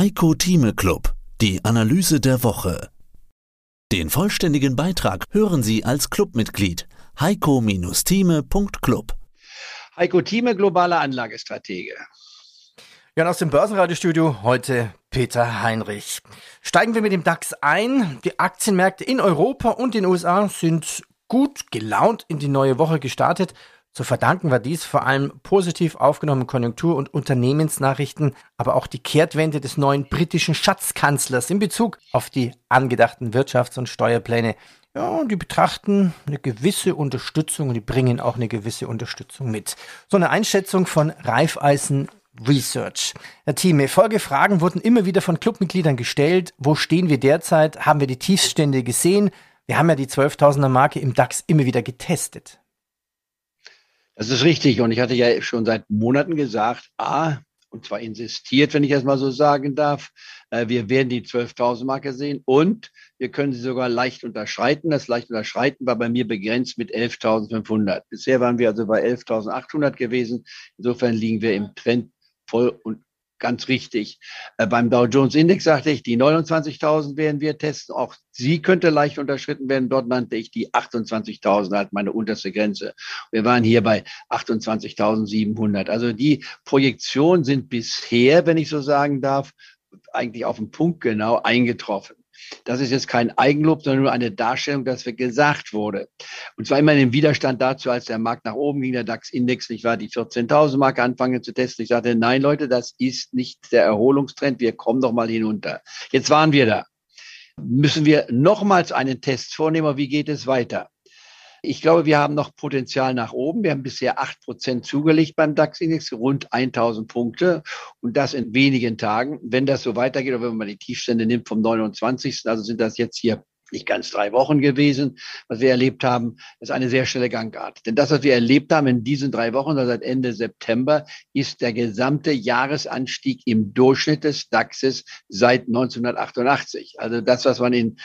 Heiko Thieme Club, die Analyse der Woche. Den vollständigen Beitrag hören Sie als Clubmitglied heiko-thieme.club. Heiko Thieme, globaler Anlagestratege. Ja, aus dem Börsenradiostudio heute Peter Heinrich. Steigen wir mit dem DAX ein. Die Aktienmärkte in Europa und den USA sind gut gelaunt in die neue Woche gestartet. Zu verdanken war dies vor allem positiv aufgenommenen Konjunktur- und Unternehmensnachrichten, aber auch die Kehrtwende des neuen britischen Schatzkanzlers in Bezug auf die angedachten Wirtschafts- und Steuerpläne. Ja, und die betrachten eine gewisse Unterstützung und die bringen auch eine gewisse Unterstützung mit. So eine Einschätzung von Raiffeisen Research. Herr Thieme, Folgefragen wurden immer wieder von Clubmitgliedern gestellt. Wo stehen wir derzeit? Haben wir die Tiefstände gesehen? Wir haben ja die 12.000er Marke im DAX immer wieder getestet. Das ist richtig. Und ich hatte ja schon seit Monaten gesagt, A, und zwar insistiert, wenn ich das mal so sagen darf, äh, wir werden die 12.000 Marke sehen und wir können sie sogar leicht unterschreiten. Das leicht unterschreiten war bei mir begrenzt mit 11.500. Bisher waren wir also bei 11.800 gewesen. Insofern liegen wir im Trend voll und ganz richtig. Äh, beim Dow Jones Index sagte ich, die 29.000 werden wir testen. Auch sie könnte leicht unterschritten werden. Dort nannte ich die 28.000 als meine unterste Grenze. Wir waren hier bei 28.700. Also die Projektionen sind bisher, wenn ich so sagen darf, eigentlich auf den Punkt genau eingetroffen. Das ist jetzt kein Eigenlob, sondern nur eine Darstellung, dass wir gesagt wurde. Und zwar immer im Widerstand dazu, als der Markt nach oben ging, der DAX-Index, nicht wahr, die 14.000 Marke anfangen zu testen. Ich sagte, nein, Leute, das ist nicht der Erholungstrend. Wir kommen doch mal hinunter. Jetzt waren wir da. Müssen wir nochmals einen Test vornehmen? Wie geht es weiter? Ich glaube, wir haben noch Potenzial nach oben. Wir haben bisher acht Prozent zugelegt beim DAX-Index, rund 1000 Punkte und das in wenigen Tagen. Wenn das so weitergeht, oder wenn man die Tiefstände nimmt vom 29., also sind das jetzt hier nicht ganz drei Wochen gewesen. Was wir erlebt haben, ist eine sehr schnelle Gangart. Denn das, was wir erlebt haben in diesen drei Wochen, also seit Ende September, ist der gesamte Jahresanstieg im Durchschnitt des DAXes seit 1988. Also das, was man in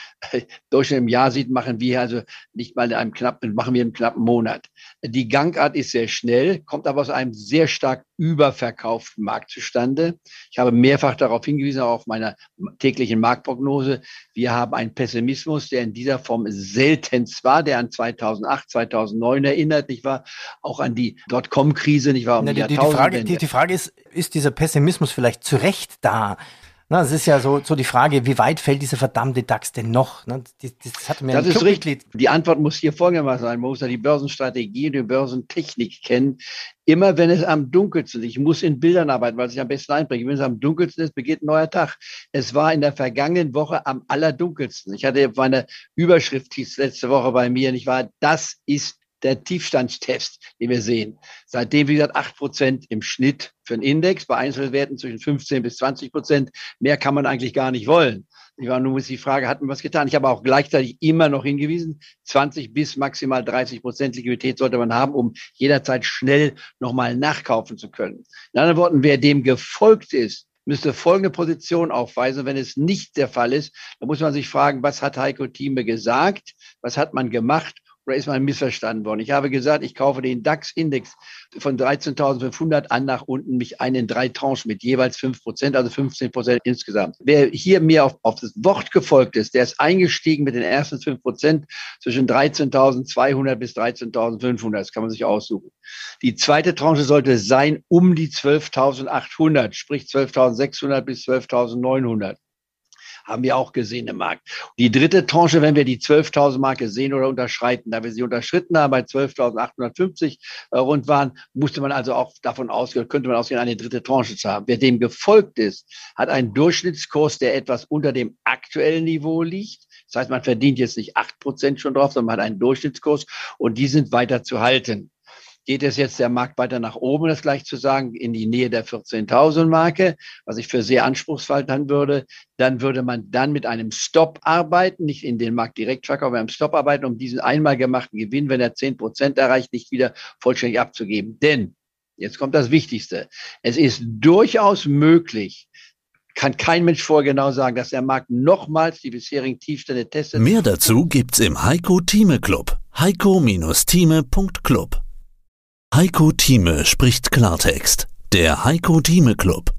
Durchschnitt im Jahr sieht, machen wir also nicht mal in einem knappen, machen wir in einem knappen Monat. Die Gangart ist sehr schnell, kommt aber aus einem sehr stark überverkauften Markt zustande. Ich habe mehrfach darauf hingewiesen, auch auf meiner täglichen Marktprognose. Wir haben einen Pessimismus, der in dieser Form seltenst war, der an 2008, 2009 erinnert, nicht wahr? Auch an die Dotcom-Krise, nicht wahr? Um Na, die, die, die, Frage, die, die Frage ist, ist dieser Pessimismus vielleicht zu Recht da? Na, es ist ja so, so die Frage, wie weit fällt dieser verdammte DAX denn noch? das, das hat mir das ist richtig. Die Antwort muss hier folgendermaßen sein. Man muss ja die Börsenstrategie, die Börsentechnik kennen. Immer wenn es am dunkelsten ist, ich muss in Bildern arbeiten, weil es sich am besten einbringt. Wenn es am dunkelsten ist, beginnt ein neuer Tag. Es war in der vergangenen Woche am allerdunkelsten. Ich hatte meine Überschrift hieß letzte Woche bei mir, nicht wahr? Das ist der Tiefstandstest, den wir sehen. Seitdem, wie gesagt, acht Prozent im Schnitt für den Index, bei Einzelwerten zwischen 15 bis 20 Prozent. Mehr kann man eigentlich gar nicht wollen. Ich war nur ist die Frage, hat man was getan? Ich habe auch gleichzeitig immer noch hingewiesen, 20 bis maximal 30 Prozent Liquidität sollte man haben, um jederzeit schnell nochmal nachkaufen zu können. In anderen Worten, wer dem gefolgt ist, müsste folgende Position aufweisen. Wenn es nicht der Fall ist, dann muss man sich fragen, was hat Heiko Thieme gesagt? Was hat man gemacht? Oder ist mal missverstanden worden? Ich habe gesagt, ich kaufe den DAX-Index von 13.500 an nach unten, mich ein in drei Tranchen mit jeweils fünf Prozent, also 15 Prozent insgesamt. Wer hier mir auf, auf das Wort gefolgt ist, der ist eingestiegen mit den ersten fünf Prozent zwischen 13.200 bis 13.500. Das kann man sich aussuchen. Die zweite Tranche sollte sein um die 12.800, sprich 12.600 bis 12.900 haben wir auch gesehen im Markt. Die dritte Tranche, wenn wir die 12.000 Marke sehen oder unterschreiten, da wir sie unterschritten haben, bei 12.850 äh, rund waren, musste man also auch davon ausgehen, könnte man ausgehen, eine dritte Tranche zu haben. Wer dem gefolgt ist, hat einen Durchschnittskurs, der etwas unter dem aktuellen Niveau liegt. Das heißt, man verdient jetzt nicht acht Prozent schon drauf, sondern man hat einen Durchschnittskurs und die sind weiter zu halten. Geht es jetzt der Markt weiter nach oben, das gleich zu sagen, in die Nähe der 14.000 Marke, was ich für sehr anspruchsvoll dann würde, dann würde man dann mit einem Stop arbeiten, nicht in den Markt direkt verkaufen, aber einem Stop arbeiten, um diesen einmal gemachten Gewinn, wenn er 10 Prozent erreicht, nicht wieder vollständig abzugeben. Denn, jetzt kommt das Wichtigste, es ist durchaus möglich, kann kein Mensch vorgenau sagen, dass der Markt nochmals die bisherigen Tiefstände testet. Mehr dazu gibt's im Heiko Thieme Club. heiko-thieme.club Heiko Thieme spricht Klartext. Der Heiko Thieme Club.